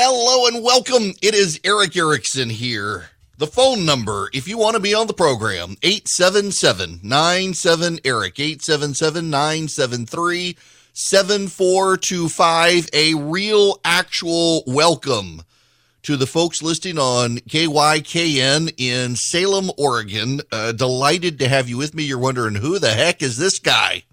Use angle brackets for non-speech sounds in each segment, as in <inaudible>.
Hello and welcome. It is Erick Erickson here. The phone number, if you want to be on the program, 877-97-ERIC, 877-973-7425. A real, actual welcome to the folks listening on KYKN in Salem, Oregon. Uh, delighted to have you with me. You're wondering, who the heck is this guy?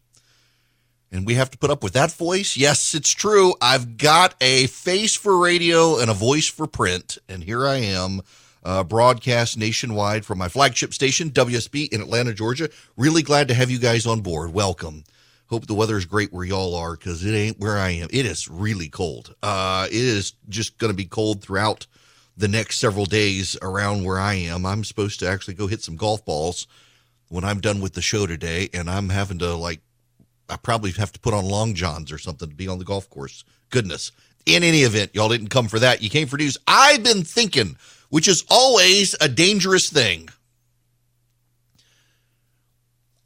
And we have to put up with that voice? Yes, it's true. I've got a face for radio and a voice for print. And here I am uh, broadcast nationwide from my flagship station, WSB in Atlanta, Georgia. Really glad to have you guys on board. Welcome. Hope the weather is great where y'all are because it ain't where I am. It is really cold. Uh, it is just going to be cold throughout the next several days around where I am. I'm supposed to actually go hit some golf balls when I'm done with the show today, and I'm having to like, I probably have to put on long johns or something to be on the golf course. Goodness. In any event, y'all didn't come for that. You came for news. I've been thinking which is always a dangerous thing.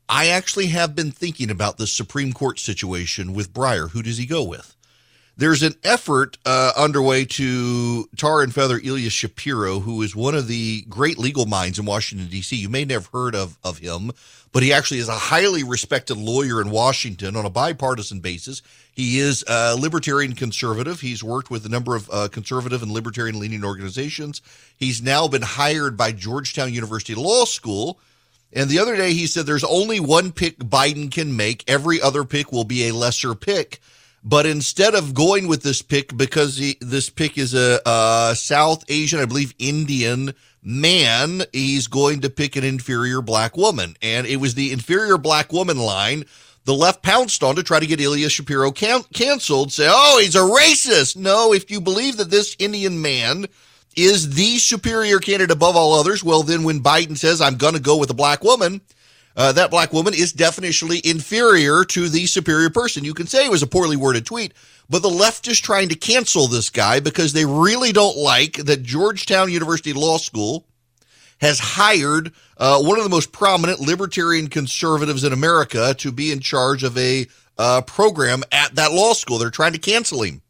I actually have been thinking about the Supreme Court situation with Breyer. Who does he go with? There's an effort uh, underway to tar and feather Ilya Shapiro, who is one of the great legal minds in Washington, D.C. You may never have heard of, of him, but he actually is a highly respected lawyer in Washington on a bipartisan basis. He is a libertarian conservative. He's worked with a number of uh, conservative and libertarian leaning organizations. He's now been hired by Georgetown University Law School. And the other day he said there's only one pick Biden can make, every other pick will be a lesser pick. But instead of going with this pick, because he, this pick is a, a South Asian, I believe Indian man, he's going to pick an inferior black woman. And it was the inferior black woman line the left pounced on to try to get Ilya Shapiro can- canceled, say, oh, he's a racist. No, if you believe that this Indian man is the superior candidate above all others, well, then when Biden says, I'm going to go with a black woman, uh, that black woman is definitionally inferior to the superior person. You can say it was a poorly worded tweet, but the left is trying to cancel this guy because they really don't like that Georgetown University Law School has hired uh, one of the most prominent libertarian conservatives in America to be in charge of a uh, program at that law school. They're trying to cancel him.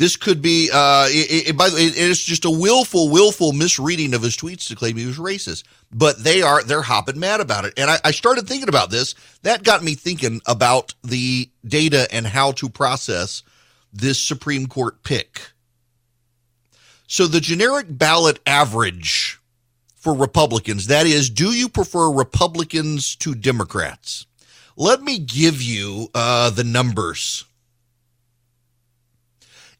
This could be, uh, it, it, by the way, it's just a willful, willful misreading of his tweets to claim he was racist. But they are, they're hopping mad about it. And I, I started thinking about this. That got me thinking about the data and how to process this Supreme Court pick. So the generic ballot average for Republicans. That is, do you prefer Republicans to Democrats? Let me give you uh, the numbers.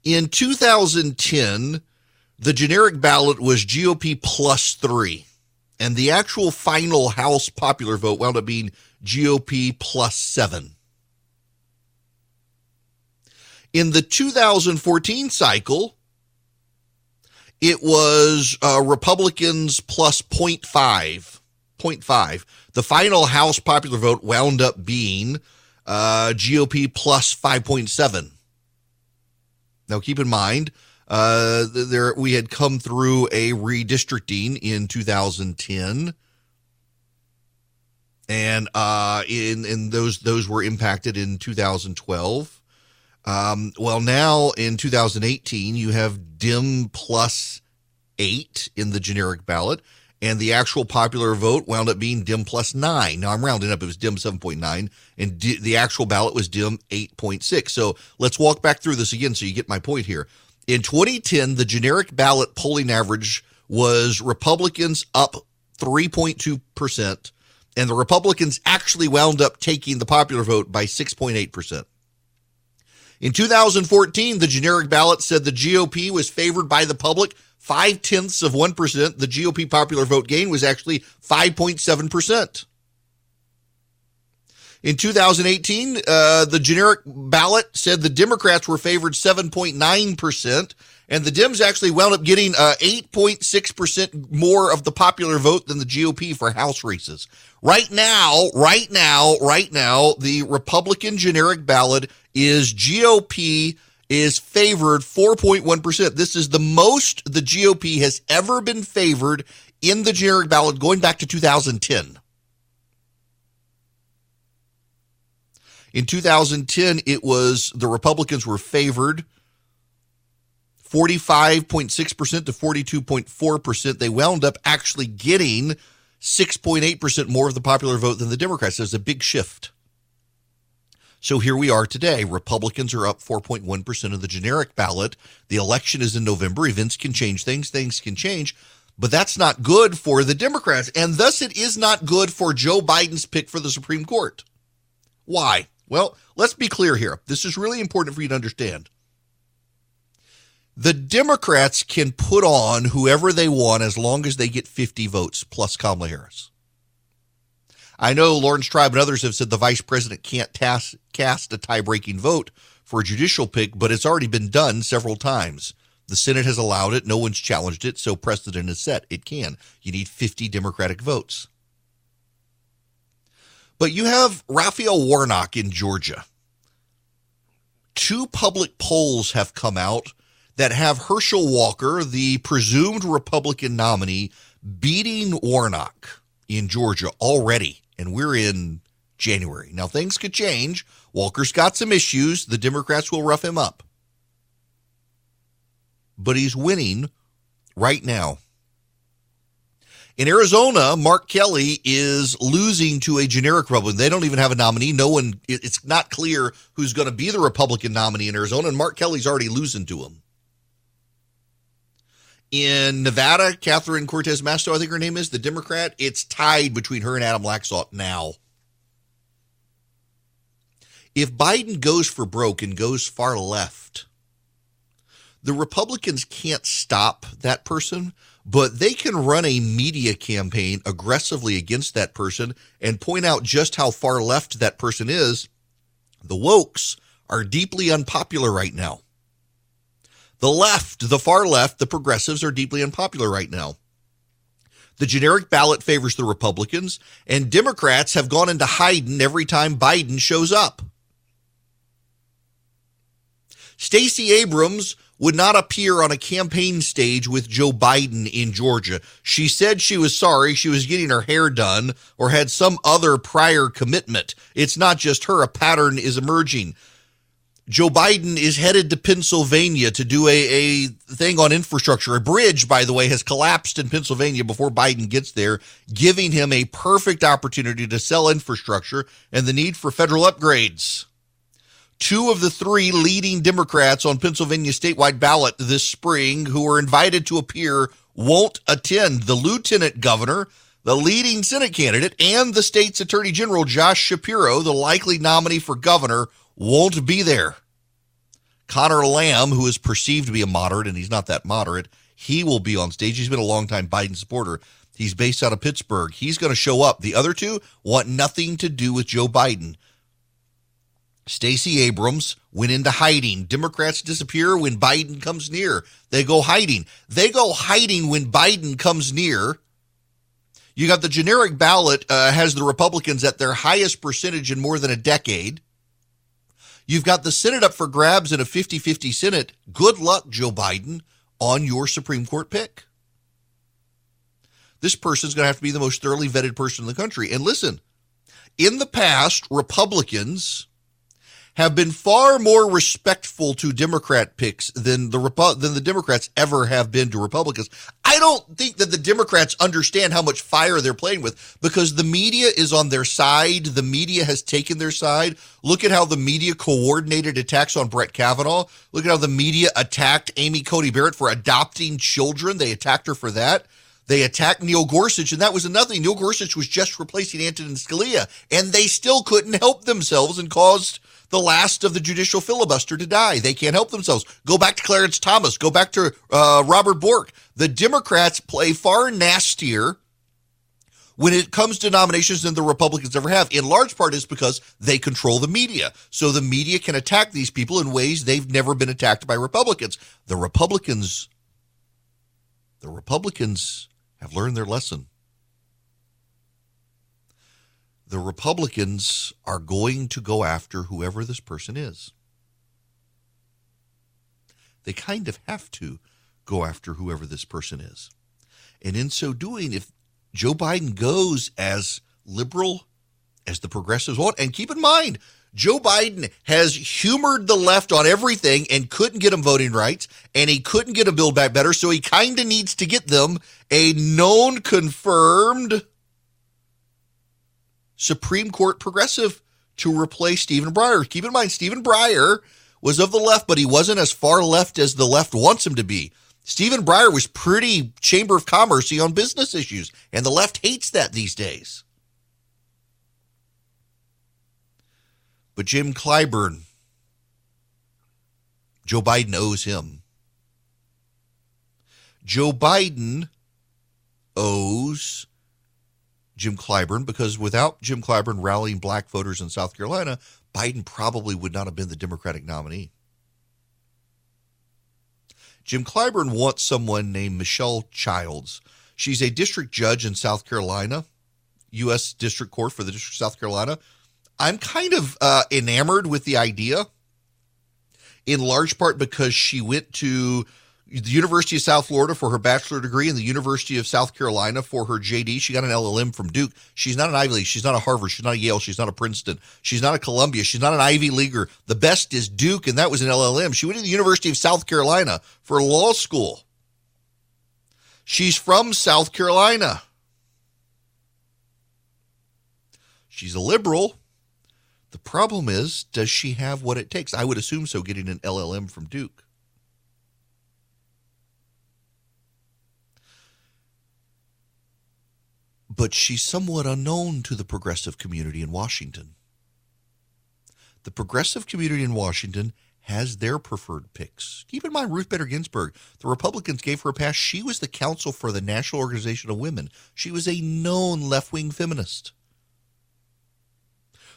In 2010, the generic ballot was GOP plus three, and the actual final House popular vote wound up being GOP plus seven. In the 2014 cycle, it was uh, Republicans plus 0.5. 0.5. The final House popular vote wound up being uh, GOP plus 5.7. Now, keep in mind, uh, there we had come through a redistricting in 2010, and uh, in those those were impacted in 2012. Um, well, now in 2018, you have Dim plus eight in the generic ballot, and the actual popular vote wound up being Dim plus nine. Now I'm rounding up; it was Dim 7.9, and the actual ballot was Dim 8.6. So let's walk back through this again, so you get my point here. In 2010, the generic ballot polling average was Republicans up 3.2 percent, and the Republicans actually wound up taking the popular vote by 6.8 percent. In 2014, the generic ballot said the GOP was favored by the public five tenths of 1%. The GOP popular vote gain was actually 5.7%. In 2018, uh, the generic ballot said the Democrats were favored 7.9%, and the Dems actually wound up getting uh, 8.6% more of the popular vote than the GOP for House races. Right now, right now, right now, the Republican generic ballot is GOP is favored 4.1%. This is the most the GOP has ever been favored in the generic ballot going back to 2010. In 2010, it was the Republicans were favored 45.6% to 42.4%. They wound up actually getting 6.8% more of the popular vote than the Democrats. There's a big shift. So here we are today. Republicans are up 4.1% of the generic ballot. The election is in November. Events can change things, things can change, but that's not good for the Democrats. And thus, it is not good for Joe Biden's pick for the Supreme Court. Why? Well, let's be clear here. This is really important for you to understand. The Democrats can put on whoever they want as long as they get 50 votes plus Kamala Harris. I know Laurence Tribe and others have said the vice president can't cast a tie breaking vote for a judicial pick, but it's already been done several times. The Senate has allowed it. No one's challenged it. So precedent is set. It can. You need 50 Democratic votes. But you have Raphael Warnock in Georgia. Two public polls have come out that have Herschel Walker, the presumed Republican nominee, beating Warnock in Georgia already. And we're in January. Now, things could change. Walker's got some issues. The Democrats will rough him up. But he's winning right now. In Arizona, Mark Kelly is losing to a generic Republican. They don't even have a nominee. No one, it's not clear who's going to be the Republican nominee in Arizona, and Mark Kelly's already losing to him. In Nevada, Catherine Cortez Masto, I think her name is, the Democrat, it's tied between her and Adam Laxalt now. If Biden goes for broke and goes far left, the Republicans can't stop that person, but they can run a media campaign aggressively against that person and point out just how far left that person is. The wokes are deeply unpopular right now. The left, the far left, the progressives are deeply unpopular right now. The generic ballot favors the Republicans, and Democrats have gone into hiding every time Biden shows up. Stacey Abrams would not appear on a campaign stage with Joe Biden in Georgia. She said she was sorry she was getting her hair done or had some other prior commitment. It's not just her, a pattern is emerging. Joe Biden is headed to Pennsylvania to do a, a thing on infrastructure. A bridge, by the way, has collapsed in Pennsylvania before Biden gets there, giving him a perfect opportunity to sell infrastructure and the need for federal upgrades. Two of the three leading Democrats on Pennsylvania statewide ballot this spring who were invited to appear won't attend. The lieutenant governor, the leading Senate candidate, and the state's attorney general, Josh Shapiro, the likely nominee for governor, won't be there. Conor Lamb, who is perceived to be a moderate, and he's not that moderate, he will be on stage. He's been a longtime Biden supporter. He's based out of Pittsburgh. He's going to show up. The other two want nothing to do with Joe Biden. Stacey Abrams went into hiding. Democrats disappear when Biden comes near. They go hiding. They go hiding when Biden comes near. You got the generic ballot uh, has the Republicans at their highest percentage in more than a decade. You've got the Senate up for grabs in a 50 50 Senate. Good luck, Joe Biden, on your Supreme Court pick. This person's going to have to be the most thoroughly vetted person in the country. And listen, in the past, Republicans have been far more respectful to Democrat picks than the than the Democrats ever have been to Republicans. I don't think that the Democrats understand how much fire they're playing with because the media is on their side. The media has taken their side. Look at how the media coordinated attacks on Brett Kavanaugh. Look at how the media attacked Amy Coney Barrett for adopting children. They attacked her for that. They attacked Neil Gorsuch, and that was another thing. Neil Gorsuch was just replacing Antonin Scalia, and they still couldn't help themselves and caused the last of the judicial filibuster to die. They can't help themselves. Go back to Clarence Thomas. Go back to uh, Robert Bork. The Democrats play far nastier when it comes to nominations than the Republicans ever have. In large part is because they control the media. So the media can attack these people in ways they've never been attacked by Republicans. The Republicans the Republicans have learned their lesson. The Republicans are going to go after whoever this person is. They kind of have to go after whoever this person is. And in so doing, if Joe Biden goes as liberal as the progressives want, and keep in mind, Joe Biden has humored the left on everything and couldn't get them voting rights, and he couldn't get a Build Back Better, so he kind of needs to get them a known, confirmed Supreme Court progressive to replace Stephen Breyer. Keep in mind, Stephen Breyer was of the left, but he wasn't as far left as the left wants him to be. Stephen Breyer was pretty Chamber of Commerce on business issues, and the left hates that these days. But Jim Clyburn, Joe Biden owes him. Joe Biden owes Jim Clyburn because without Jim Clyburn rallying black voters in South Carolina, Biden probably would not have been the Democratic nominee. Jim Clyburn wants someone named Michelle Childs. She's a district judge in South Carolina, U.S. District Court for the District of South Carolina. I'm kind of uh, enamored with the idea, in large part because she went to the University of South Florida for her bachelor degree and the University of South Carolina for her JD. She got an LLM from Duke. She's not an Ivy League. She's not a Harvard. She's not a Yale. She's not a Princeton. She's not a Columbia. She's not an Ivy Leaguer. The best is Duke, and that was an LLM. She went to the University of South Carolina for law school. She's from South Carolina. She's a liberal. The problem is, does she have what it takes? I would assume so, getting an LLM from Duke. But she's somewhat unknown to the progressive community in Washington. The progressive community in Washington has their preferred picks. Keep in mind Ruth Bader Ginsburg. The Republicans gave her a pass. She was the counsel for the National Organization of Women. She was a known left wing feminist.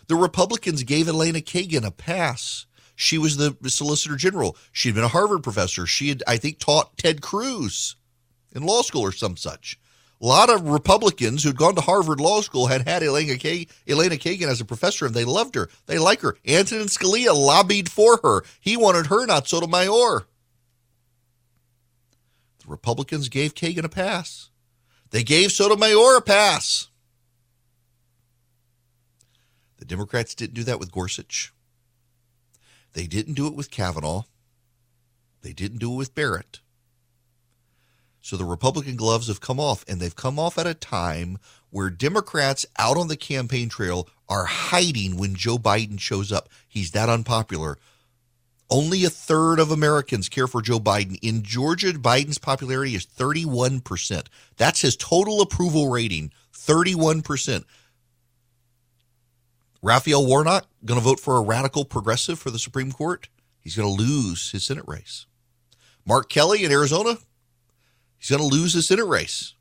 The Republicans gave Elena Kagan a pass. She was the Solicitor General. She had been a Harvard professor. She had, I think, taught Ted Cruz in law school or some such. A lot of Republicans who'd gone to Harvard Law School had had Elena, K- Elena Kagan as a professor, and they loved her. They like her. Antonin Scalia lobbied for her. He wanted her, not Sotomayor. The Republicans gave Kagan a pass. They gave Sotomayor a pass. The Democrats didn't do that with Gorsuch. They didn't do it with Kavanaugh. They didn't do it with Barrett. So the Republican gloves have come off, and they've come off at a time where Democrats out on the campaign trail are hiding when Joe Biden shows up. He's that unpopular. Only a third of Americans care for Joe Biden. In Georgia, Biden's popularity is 31%. That's his total approval rating, 31%. Raphael Warnock going to vote for a radical progressive for the Supreme Court. He's going to lose his Senate race. Mark Kelly in Arizona He's going to lose the Senate race.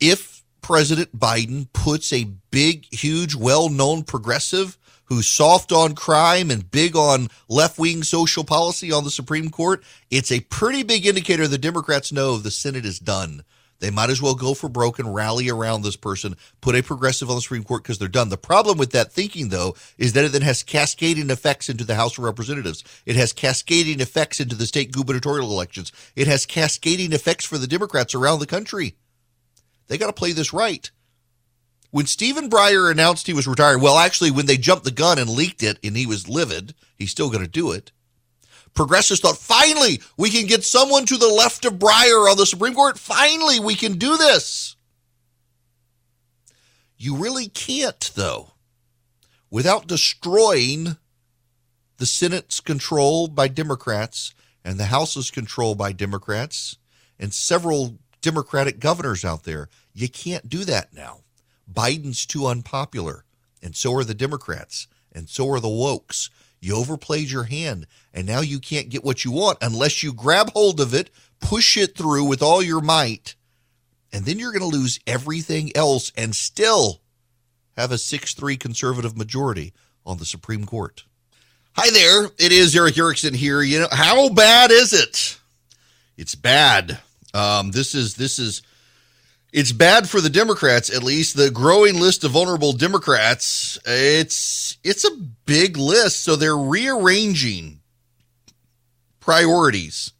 If President Biden puts a big, huge, well known progressive who's soft on crime and big on left wing social policy on the Supreme Court, it's a pretty big indicator the Democrats know the Senate is done. They might as well go for broke and rally around this person, put a progressive on the Supreme Court because they're done. The problem with that thinking, though, is that it then has cascading effects into the House of Representatives. It has cascading effects into the state gubernatorial elections. It has cascading effects for the Democrats around the country. They got to play this right. When Stephen Breyer announced he was retiring, well, actually, when they jumped the gun and leaked it and he was livid, he's still going to do it. Progressives thought, finally, we can get someone to the left of Breyer on the Supreme Court. Finally, we can do this. You really can't, though, without destroying the Senate's control by Democrats and the House's control by Democrats and several Democratic governors out there. You can't do that now. Biden's too unpopular, and so are the Democrats, and so are the wokes. You overplayed your hand, and now you can't get what you want unless you grab hold of it, push it through with all your might, and then you're going to lose everything else and still have a 6 3 conservative majority on the Supreme Court. Hi there, it is Erick Erickson here. You know, how bad is it? It's bad. Um, this is this is it's bad for the Democrats, at least. The growing list of vulnerable Democrats, it's it's a big list. So they're rearranging priorities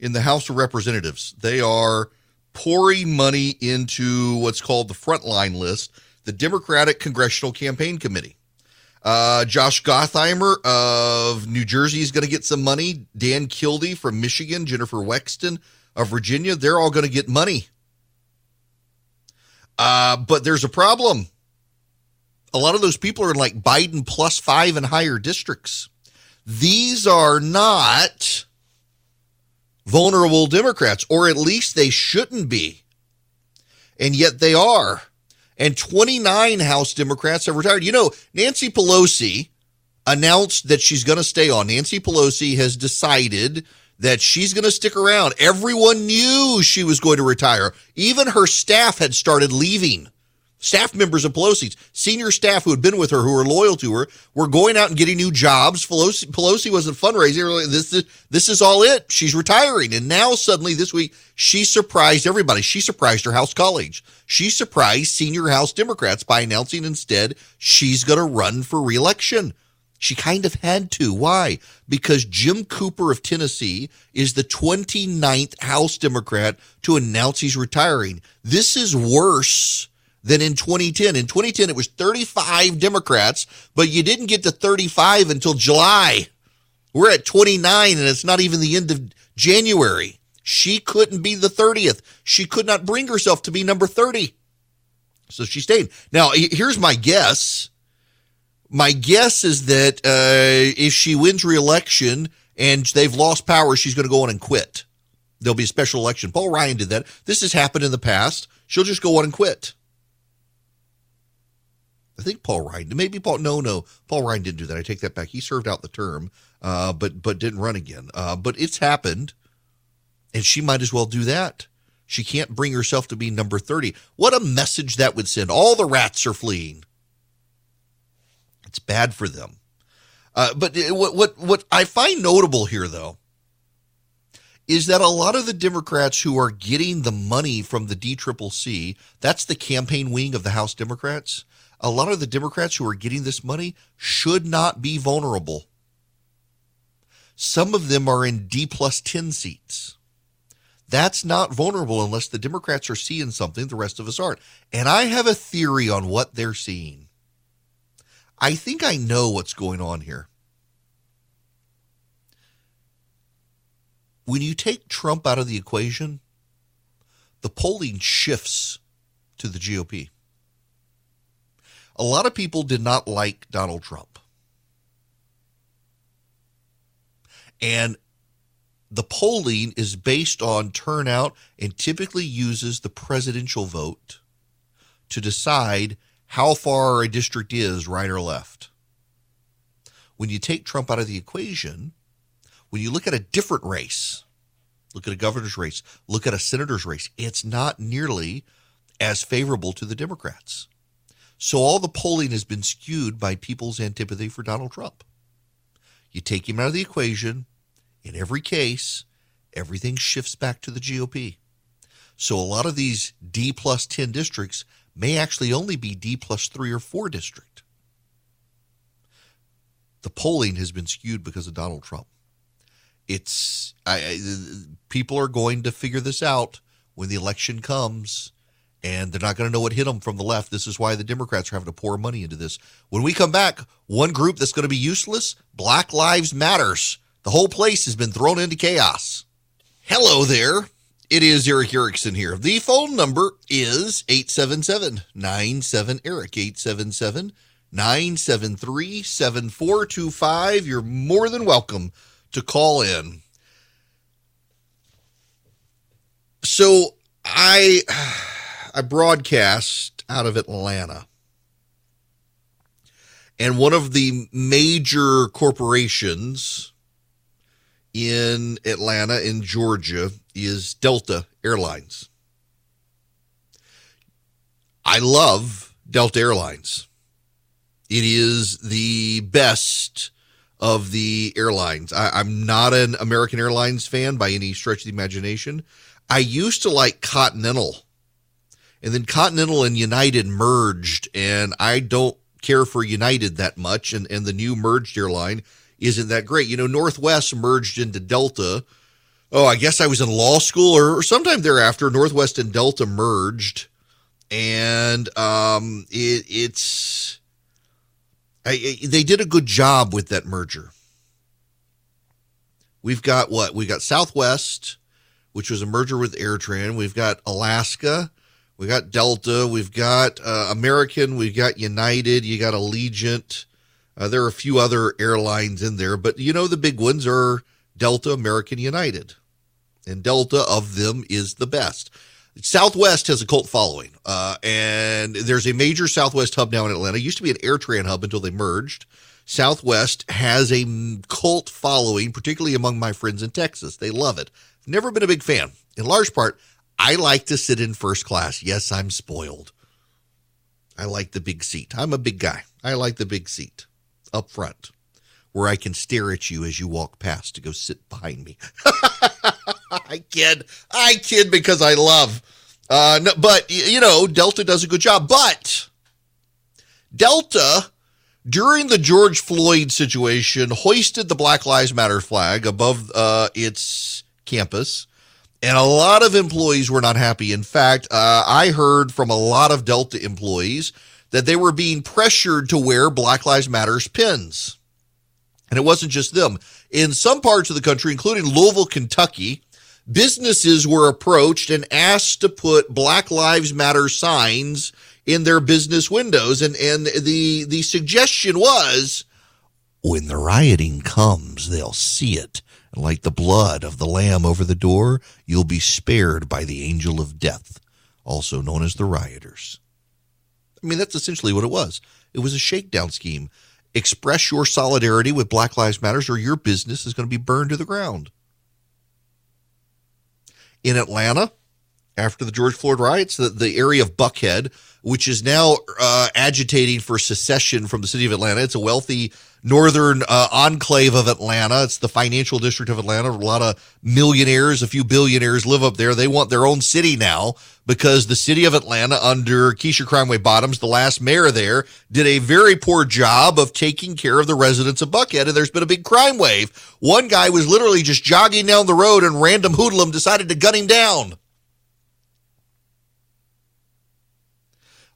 in the House of Representatives. They are pouring money into what's called the frontline list, the Democratic Congressional Campaign Committee. Uh, Josh Gottheimer of New Jersey is going to get some money. Dan Kildee from Michigan, Jennifer Wexton of Virginia, they're all going to get money. Uh, but there's a problem. A lot of those people are in like Biden plus five and higher districts. These are not vulnerable Democrats, or at least they shouldn't be. And yet they are. And 29 House Democrats have retired. You know, Nancy Pelosi announced that she's going to stay on. Nancy Pelosi has decided that she's going to stick around. Everyone knew she was going to retire. Even her staff had started leaving. Staff members of Pelosi's, senior staff who had been with her, who were loyal to her, were going out and getting new jobs. Pelosi, Pelosi wasn't fundraising. This, this, this is all it. She's retiring. And now suddenly this week, she surprised everybody. She surprised her House colleagues. She surprised senior House Democrats by announcing instead she's going to run for reelection. She kind of had to. Why? Because Jim Cooper of Tennessee is the 29th House Democrat to announce he's retiring. This is worse than in 2010. In 2010, it was 35 Democrats, but you didn't get to 35 until July. We're at 29 and it's not even the end of January. She couldn't be the 30th. She could not bring herself to be number 30. So she stayed. Now, here's my guess my guess is that uh, if she wins re-election and they've lost power, she's going to go on and quit. There'll be a special election. Paul Ryan did that. This has happened in the past. She'll just go on and quit. I think Paul Ryan, maybe Paul. No, no, Paul Ryan didn't do that. I take that back. He served out the term, uh, but but didn't run again. Uh, but it's happened, and she might as well do that. She can't bring herself to be number thirty. What a message that would send! All the rats are fleeing. It's bad for them. Uh, but what what what I find notable here, though, is that a lot of the Democrats who are getting the money from the DCCC, that's the campaign wing of the House Democrats. A lot of the Democrats who are getting this money should not be vulnerable. Some of them are in D plus 10 seats. That's not vulnerable unless the Democrats are seeing something the rest of us aren't. And I have a theory on what they're seeing. I think I know what's going on here. When you take Trump out of the equation, the polling shifts to the GOP. A lot of people did not like Donald Trump. And the polling is based on turnout and typically uses the presidential vote to decide how far a district is right or left. When you take Trump out of the equation, when you look at a different race, look at a governor's race, look at a senator's race, it's not nearly as favorable to the Democrats. So all the polling has been skewed by people's antipathy for Donald Trump. You take him out of the equation, in every case, everything shifts back to the GOP. So a lot of these D plus 10 districts may actually only be D plus three or four district. The polling has been skewed because of Donald Trump. It's I, I, people are going to figure this out when the election comes, and they're not going to know what hit them from the left. This is why the Democrats are having to pour money into this. When we come back, one group that's going to be useless: Black Lives Matters. The whole place has been thrown into chaos. Hello there. It is Erick Erickson here. The phone number is 877 97 Eric, 877 973 7425. You're more than welcome to call in. So I I broadcast out of Atlanta. And one of the major corporations in Atlanta in Georgia is Delta Airlines. I love Delta Airlines. It is the best of the airlines. I, am not an American Airlines fan by any stretch of the imagination. I used to like Continental, and then Continental and United merged, and I don't care for United that much, and, and the new merged airline isn't that great. You know, Northwest merged into Delta oh, I guess I was in law school or, or sometime thereafter. Northwest and Delta merged, and um, it, it's I, they did a good job with that merger. We've got what? We got Southwest, which was a merger with AirTran. We've got Alaska. We got Delta. We've got uh, American. We've got United. You got Allegiant. Uh, there are a few other airlines in there, but you know the big ones are Delta, American, United, and Delta of them is the best. Southwest has a cult following, uh, and there's a major Southwest hub now in Atlanta. It used to be an AirTran hub until they merged. Southwest has a cult following, particularly among my friends in Texas. They love it. Never been a big fan. In large part, I like to sit in first class. Yes, I'm spoiled. I like the big seat. I'm a big guy. I like the big seat up front where I can stare at you as you walk past to go sit behind me. <laughs> I kid. I kid because I love. Uh, no, but, you know, Delta does a good job. But Delta during the George Floyd situation, hoisted the Black Lives Matter flag above uh, its campus. And a lot of employees were not happy. In fact, uh, I heard from a lot of Delta employees that they were being pressured to wear Black Lives Matters pins. And it wasn't just them. In some parts of the country, including Louisville, Kentucky, businesses were approached and asked to put Black Lives Matter signs in their business windows. And, and the, the suggestion was when the rioting comes, they'll see it. And like the blood of the lamb over the door, you'll be spared by the angel of death, also known as the rioters. I mean, that's essentially what it was. It was a shakedown scheme. Express your solidarity with Black Lives Matters, or your business is going to be burned to the ground. In Atlanta, after the George Floyd riots, the, the area of Buckhead which is now uh, agitating for secession from the city of Atlanta. It's a wealthy northern uh, enclave of Atlanta. It's the financial district of Atlanta. A lot of millionaires, a few billionaires live up there. They want their own city now because the city of Atlanta, under Keisha Crimeway Bottoms, the last mayor there, did a very poor job of taking care of the residents of Buckhead. And there's been a big crime wave. One guy was literally just jogging down the road and random hoodlum decided to gun him down.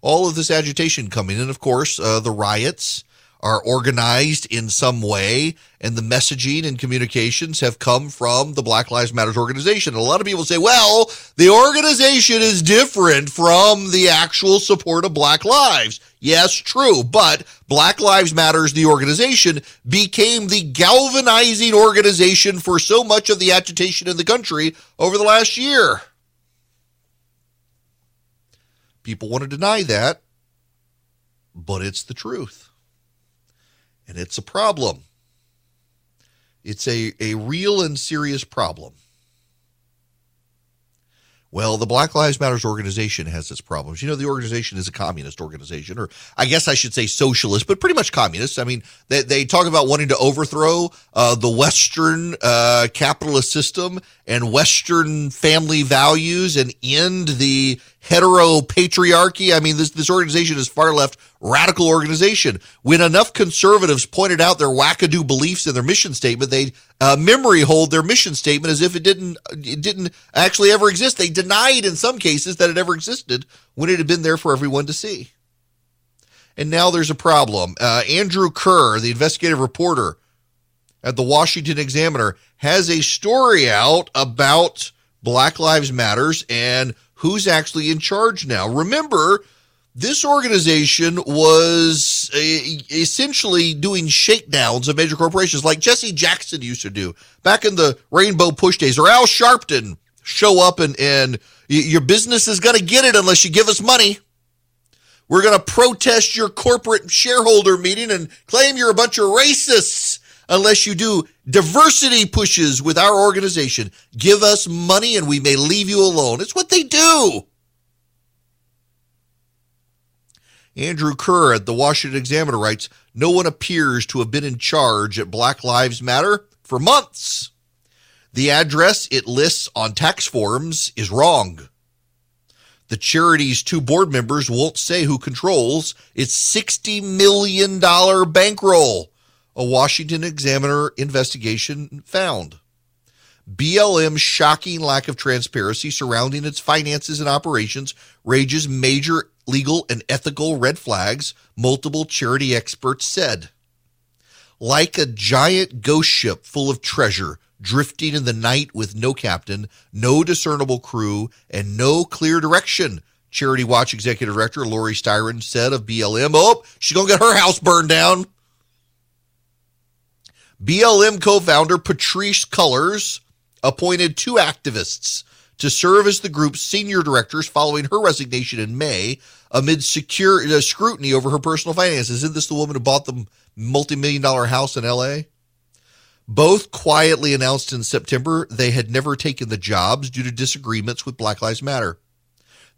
All of this agitation coming. And of course, uh, the riots are organized in some way, and the messaging and communications have come from the Black Lives Matters organization. And a lot of people say, well, the organization is different from the actual support of Black Lives. Yes, true. But Black Lives Matters, the organization, became the galvanizing organization for so much of the agitation in the country over the last year. People want to deny that, but it's the truth. And it's a problem. It's a, a real and serious problem. Well, the Black Lives Matters organization has its problems. You know, the organization is a communist organization, or I guess I should say socialist, but pretty much communist. I mean, they, they talk about wanting to overthrow uh, the Western uh, capitalist system and Western family values and end the heteropatriarchy. I mean, this, this organization is far left radical organization. When enough conservatives pointed out their wackadoo beliefs in their mission statement, they uh, memory hold their mission statement as if it didn't it didn't actually ever exist. They denied in some cases that it ever existed when it had been there for everyone to see. And now there's a problem. Uh, Andrew Kerr, the investigative reporter at the Washington Examiner, has a story out about Black Lives Matters and who's actually in charge now. Remember, this organization was uh, essentially doing shakedowns of major corporations like Jesse Jackson used to do back in the Rainbow Push days, or Al Sharpton show up and, and your business is going to get it unless you give us money. We're going to protest your corporate shareholder meeting and claim you're a bunch of racists unless you do diversity pushes with our organization. Give us money and we may leave you alone. It's what they do. Andrew Kerr at the Washington Examiner writes No one appears to have been in charge at Black Lives Matter for months. The address it lists on tax forms is wrong. The charity's two board members won't say who controls its $60 million bankroll, a Washington Examiner investigation found. BLM's shocking lack of transparency surrounding its finances and operations raises major legal and ethical red flags, multiple charity experts said. Like a giant ghost ship full of treasure, drifting in the night with no captain, no discernible crew, and no clear direction. Charity Watch Executive Director Laurie Styron said of BLM, Oh, she's going to get her house burned down. BLM co founder Patrisse Cullors appointed two activists to serve as the group's senior directors following her resignation in May amid secure uh, scrutiny over her personal finances. Isn't this the woman who bought the multi million dollar house in LA? Both quietly announced in September they had never taken the jobs due to disagreements with Black Lives Matter.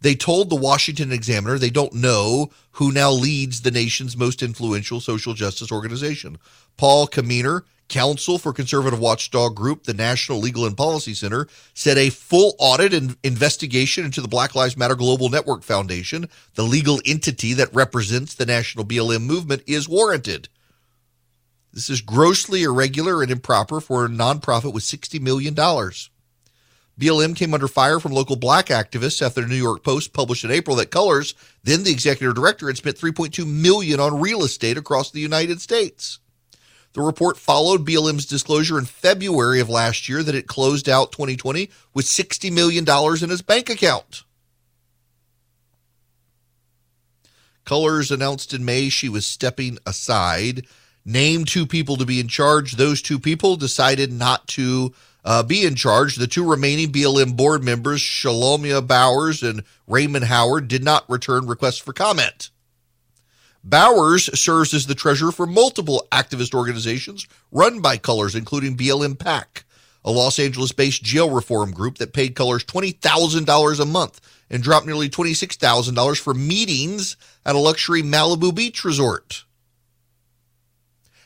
They told the Washington Examiner they don't know who now leads the nation's most influential social justice organization. Paul Kamenar, counsel for conservative watchdog group, the National Legal and Policy Center, said a full audit and investigation into the Black Lives Matter Global Network Foundation, the legal entity that represents the national BLM movement, is warranted. This is grossly irregular and improper for a nonprofit with $60 million. BLM came under fire from local black activists after the New York Post published in April that Cullors, then the executive director, had spent 3.2 million on real estate across the United States. The report followed BLM's disclosure in February of last year that it closed out 2020 with $60 million in its bank account. Cullors announced in May she was stepping aside named two people to be in charge. Those two people decided not to uh, be in charge. The two remaining BLM board members, Shalomyah Bowers and Raymond Howard, did not return requests for comment. Bowers serves as the treasurer for multiple activist organizations run by Cullors, including BLM PAC, a Los Angeles based jail reform group that paid Cullors $20,000 a month and dropped nearly $26,000 for meetings at a luxury Malibu beach resort.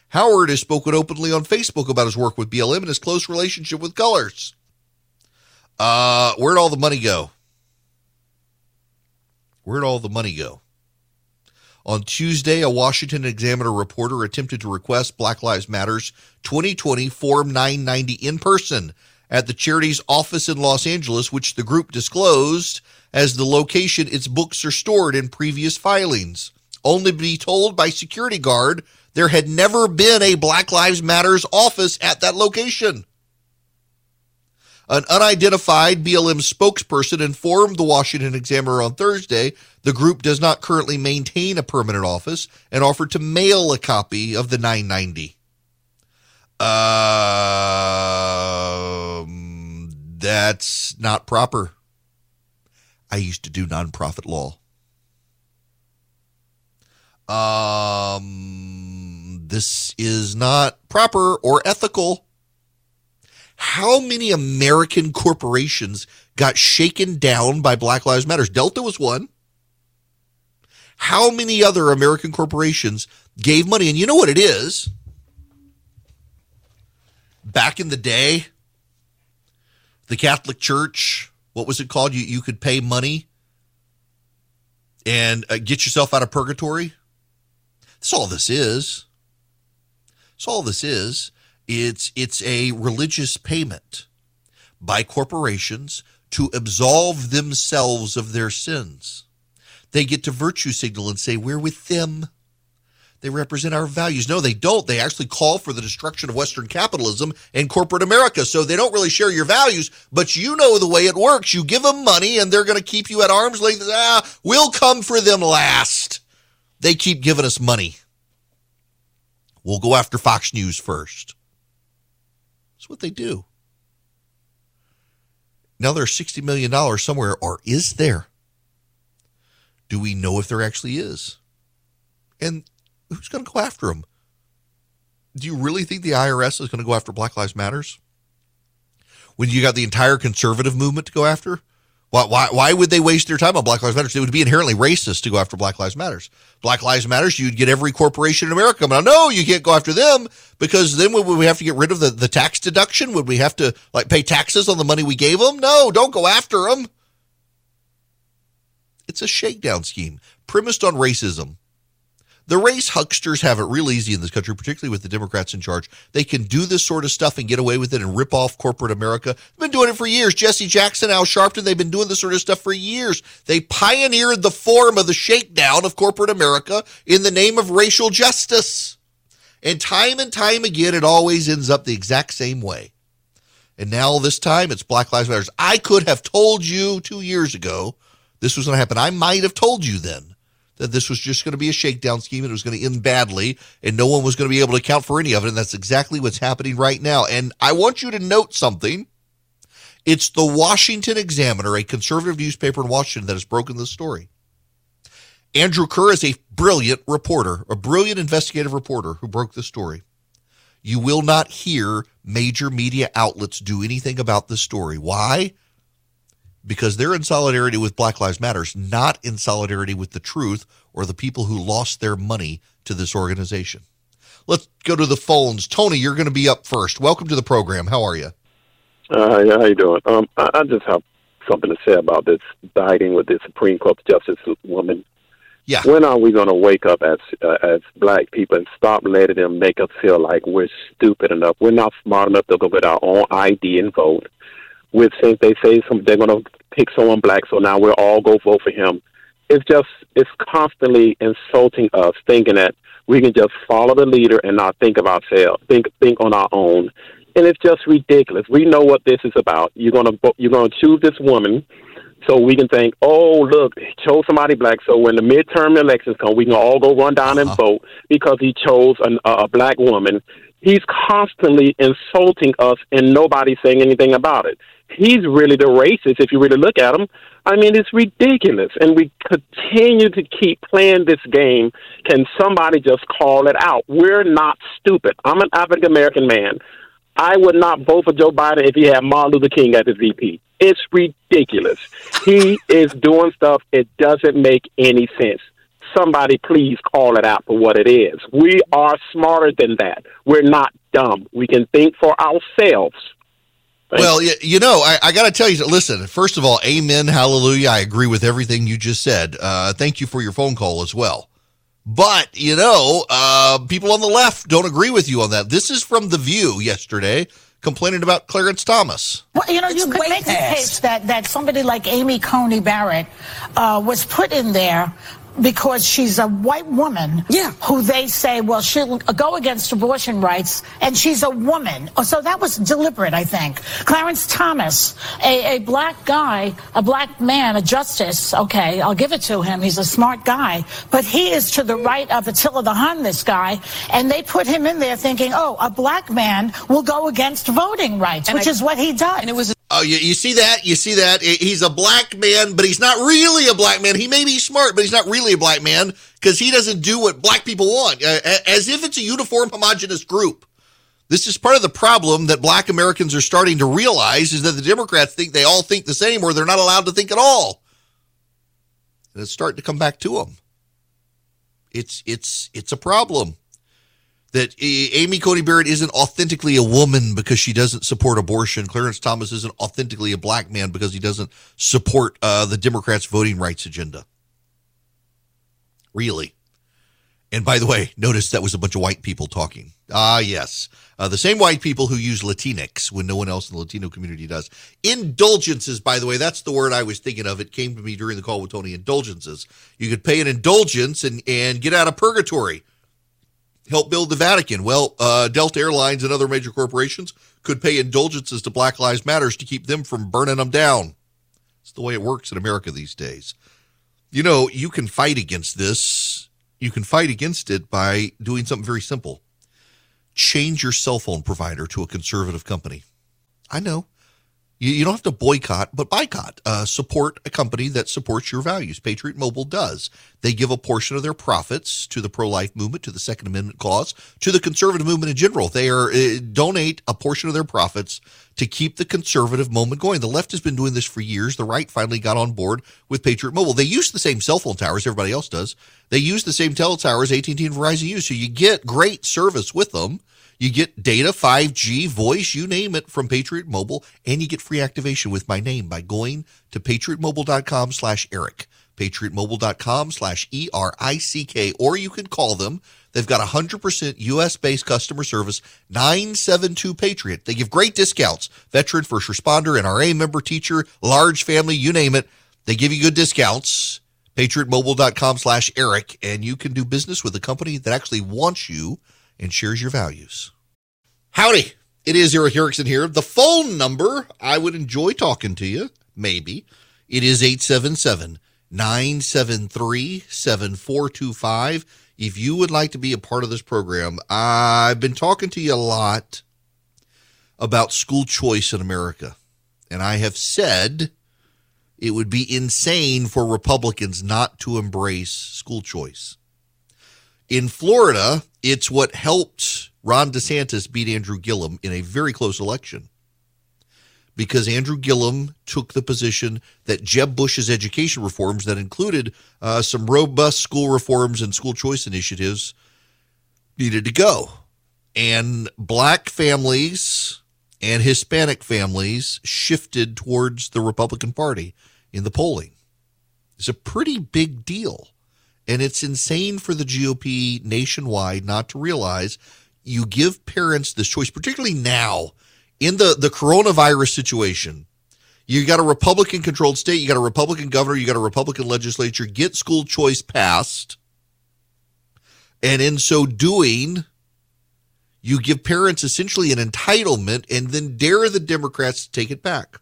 Howard has spoken openly on Facebook about his work with BLM and his close relationship with Cullors. Uh, where'd all the money go? Where'd all the money go? On Tuesday, a Washington Examiner reporter attempted to request Black Lives Matter's 2020 Form 990 in person at the charity's office in Los Angeles, which the group disclosed as the location its books are stored in previous filings, only to be told by security guard there had never been a Black Lives Matters office at that location. An unidentified BLM spokesperson informed the Washington Examiner on Thursday the group does not currently maintain a permanent office and offered to mail a copy of the 990. Um, that's not proper. I used to do nonprofit law. Um, this is not proper or ethical. How many American corporations got shaken down by Black Lives Matter? Delta was one. How many other American corporations gave money? And you know what it is? Back in the day, the Catholic Church, what was it called? You, you could pay money and uh, get yourself out of purgatory. That's all this is. That's all this is. It's it's a religious payment by corporations to absolve themselves of their sins. They get to virtue signal and say, We're with them. They represent our values. No, they don't. They actually call for the destruction of Western capitalism and corporate America. So they don't really share your values, but you know the way it works. You give them money and they're going to keep you at arm's length. Ah, we'll come for them last. They keep giving us money. We'll go after Fox News first. That's what they do. Now there's $60 million somewhere, or is there? Do we know if there actually is? And who's going to go after them? Do you really think the IRS is going to go after Black Lives Matters? When you got the entire conservative movement to go after? Why, why, why would they waste their time on Black Lives Matters? It would be inherently racist to go after Black Lives Matters. Black Lives Matters, you'd get every corporation in America. But no, you can't go after them because then would we have to get rid of the, the tax deduction? Would we have to like pay taxes on the money we gave them? No, don't go after them. It's a shakedown scheme premised on racism. The race hucksters have it real easy in this country, particularly with the Democrats in charge. They can do this sort of stuff and get away with it and rip off corporate America. They've been doing it for years. Jesse Jackson, Al Sharpton, they've been doing this sort of stuff for years. They pioneered the form of the shakedown of corporate America in the name of racial justice. And time and time again, it always ends up the exact same way. And now this time it's Black Lives Matter. I could have told you two years ago this was going to happen. I might have told you then that this was just going to be a shakedown scheme and it was going to end badly and no one was going to be able to account for any of it. And that's exactly what's happening right now. And I want you to note something. It's the Washington Examiner, a conservative newspaper in Washington, that has broken this story. Andrew Kerr is a brilliant reporter, a brilliant investigative reporter who broke this story. You will not hear major media outlets do anything about this story. Why? Because they're in solidarity with Black Lives Matters, not in solidarity with the truth or the people who lost their money to this organization. Let's go to the phones. Tony, you're going to be up first. Welcome to the program. How are you? Uh, how you doing? Um, I, I just have something to say about this dining with the Supreme Court Justice woman. Yeah. When are we going to wake up as uh, as black people and stop letting them make us feel like we're stupid enough? We're not smart enough to go get our own ID and vote with since they say some they're going to pick someone black, so now we'll all go vote for him. It's just it's constantly insulting us, thinking that we can just follow the leader and not think of ourselves, think think on our own, and it's just ridiculous. We know what this is about. You're gonna you're gonna choose this woman. So we can think, oh, look, he chose somebody black. So when the midterm elections come, we can all go run down uh-huh. and vote because he chose an, a black woman. He's constantly insulting us, and nobody's saying anything about it he's really the racist if you really look at him. I mean, it's ridiculous. And we continue to keep playing this game. Can somebody just call it out? We're not stupid. I'm an African American man. I would not vote for Joe Biden if he had Martin Luther King as his VP. It's ridiculous. He is doing stuff, it doesn't make any sense. Somebody please call it out for what it is. We are smarter than that. We're not dumb. We can think for ourselves. Thanks. Well, you know, I, I got to tell you, listen, first of all, amen, hallelujah. I agree with everything you just said. Uh, thank you for your phone call as well. But, you know, uh, people on the left don't agree with you on that. This is from The View yesterday complaining about Clarence Thomas. Well, you know, it's you could make past. the case that, that somebody like Amy Coney Barrett uh, was put in there because she's a white woman yeah. who they say, well, she'll go against abortion rights, and she's a woman. Oh, so that was deliberate, I think. Clarence Thomas, a, a black guy, a black man, a justice, okay, I'll give it to him. He's a smart guy. But he is to the right of Attila the Hun, this guy, and they put him in there thinking, oh, a black man will go against voting rights, and which I, is what he does. And it was Oh, you, you see that? You see that? He's a black man, but he's not really a black man. He may be smart, but he's not really a black man because he doesn't do what black people want, uh, as if it's a uniform, homogenous group. This is part of the problem that black Americans are starting to realize is that the Democrats think they all think the same or they're not allowed to think at all. And it's starting to come back to them. It's, it's, it's a problem that Amy Coney Barrett isn't authentically a woman because she doesn't support abortion. Clarence Thomas isn't authentically a black man because he doesn't support uh, the Democrats' voting rights agenda. Really. And by the way, notice that was a bunch of white people talking. Ah, yes. Uh, the same white people who use Latinx when no one else in the Latino community does. Indulgences, by the way, that's the word I was thinking of. It came to me during the call with Tony. Indulgences. You could pay an indulgence and, and get out of purgatory help build the Vatican. Well, uh, Delta Airlines and other major corporations could pay indulgences to Black Lives Matters to keep them from burning them down. It's the way it works in America these days. You know, you can fight against this. You can fight against it by doing something very simple. Change your cell phone provider to a conservative company. I know you, you don't have to boycott, but boycott. Uh, support a company that supports your values. Patriot Mobile does. They give a portion of their profits to the pro-life movement, to the Second Amendment cause, to the conservative movement in general. They are uh, donate a portion of their profits to keep the conservative movement going. The left has been doing this for years. The right finally got on board with Patriot Mobile. They use the same cell phone towers everybody else does. They use the same tel towers AT&T and Verizon use, so you get great service with them. You get data, 5G, voice, you name it from Patriot Mobile, and you get free activation with my name by going to patriotmobile.com slash Erick patriotmobile.com slash E-R-I-C-K, or you can call them. They've got 100% U.S.-based customer service, 972-PATRIOT. They give great discounts. Veteran, first responder, NRA member, teacher, large family, you name it. They give you good discounts. PatriotMobile.com slash Erick, and you can do business with a company that actually wants you and shares your values. Howdy. It is Erick Erickson here. The phone number, I would enjoy talking to you, maybe. It is 877 973 7425. If you would like to be a part of this program, I've been talking to you a lot about school choice in America. And I have said it would be insane for Republicans not to embrace school choice. In Florida, it's what helped Ron DeSantis beat Andrew Gillum in a very close election because Andrew Gillum took the position that Jeb Bush's education reforms, that included uh, some robust school reforms and school choice initiatives, needed to go. And black families and Hispanic families shifted towards the Republican Party in the polling. It's a pretty big deal. And it's insane for the GOP nationwide not to realize you give parents this choice, particularly now in the, the coronavirus situation, you got a Republican controlled state, you got a Republican governor, you got a Republican legislature, get school choice passed. And in so doing, you give parents essentially an entitlement and then dare the Democrats to take it back.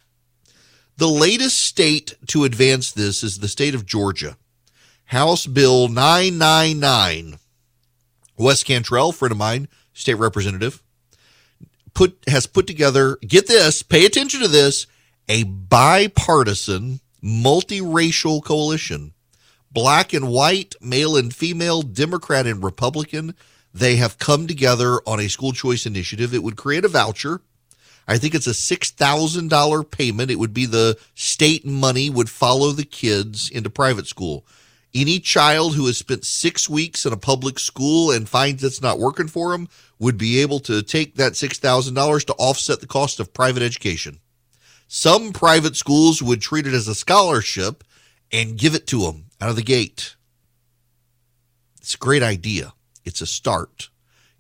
The latest state to advance this is the state of Georgia. House Bill 999. Wes Cantrell, friend of mine, state representative, put has put together, get this, pay attention to this, a bipartisan, multiracial coalition. Black and white, male and female, Democrat and Republican. They have come together on a school choice initiative. It would create a voucher. I think it's a $6,000 payment. It would be the state money would follow the kids into private school. Any child who has spent six weeks in a public school and finds it's not working for them would be able to take that $6,000 to offset the cost of private education. Some private schools would treat it as a scholarship and give it to them out of the gate. It's a great idea. It's a start.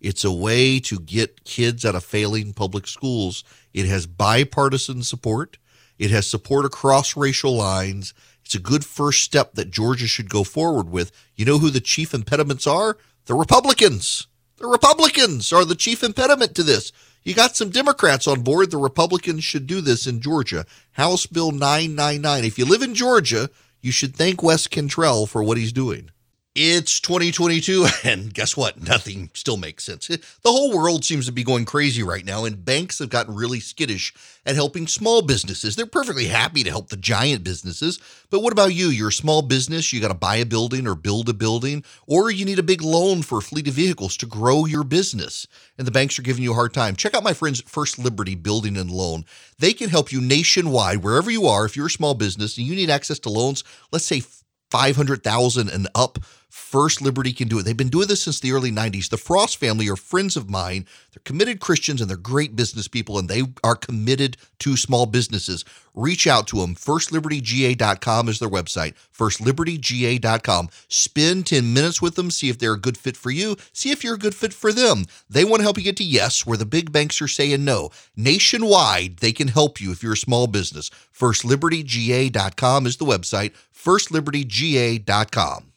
It's a way to get kids out of failing public schools. It has bipartisan support. It has support across racial lines. It's a good first step that Georgia should go forward with. You know who the chief impediments are? The Republicans. The Republicans are the chief impediment to this. You got some Democrats on board. The Republicans should do this in Georgia. House Bill 999. If you live in Georgia, you should thank Wes Cantrell for what he's doing. It's 2022, <laughs> and guess what? Nothing still makes sense. The whole world seems to be going crazy right now, and banks have gotten really skittish at helping small businesses. They're perfectly happy to help the giant businesses, but what about you? You're a small business, you got to buy a building or build a building, or you need a big loan for a fleet of vehicles to grow your business, and the banks are giving you a hard time. Check out my friends First Liberty Building and Loan. They can help you nationwide, wherever you are. If you're a small business and you need access to loans, let's say 500,000 and up, First Liberty can do it. They've been doing this since the early 90s. The Frost family are friends of mine. They're committed Christians and they're great business people and they are committed to small businesses. Reach out to them. FirstLibertyGA.com is their website. FirstLibertyGA.com. Spend 10 minutes with them. See if they're a good fit for you. See if you're a good fit for them. They want to help you get to yes, where the big banks are saying no. Nationwide, they can help you if you're a small business. FirstLibertyGA.com is the website. FirstLibertyGA.com.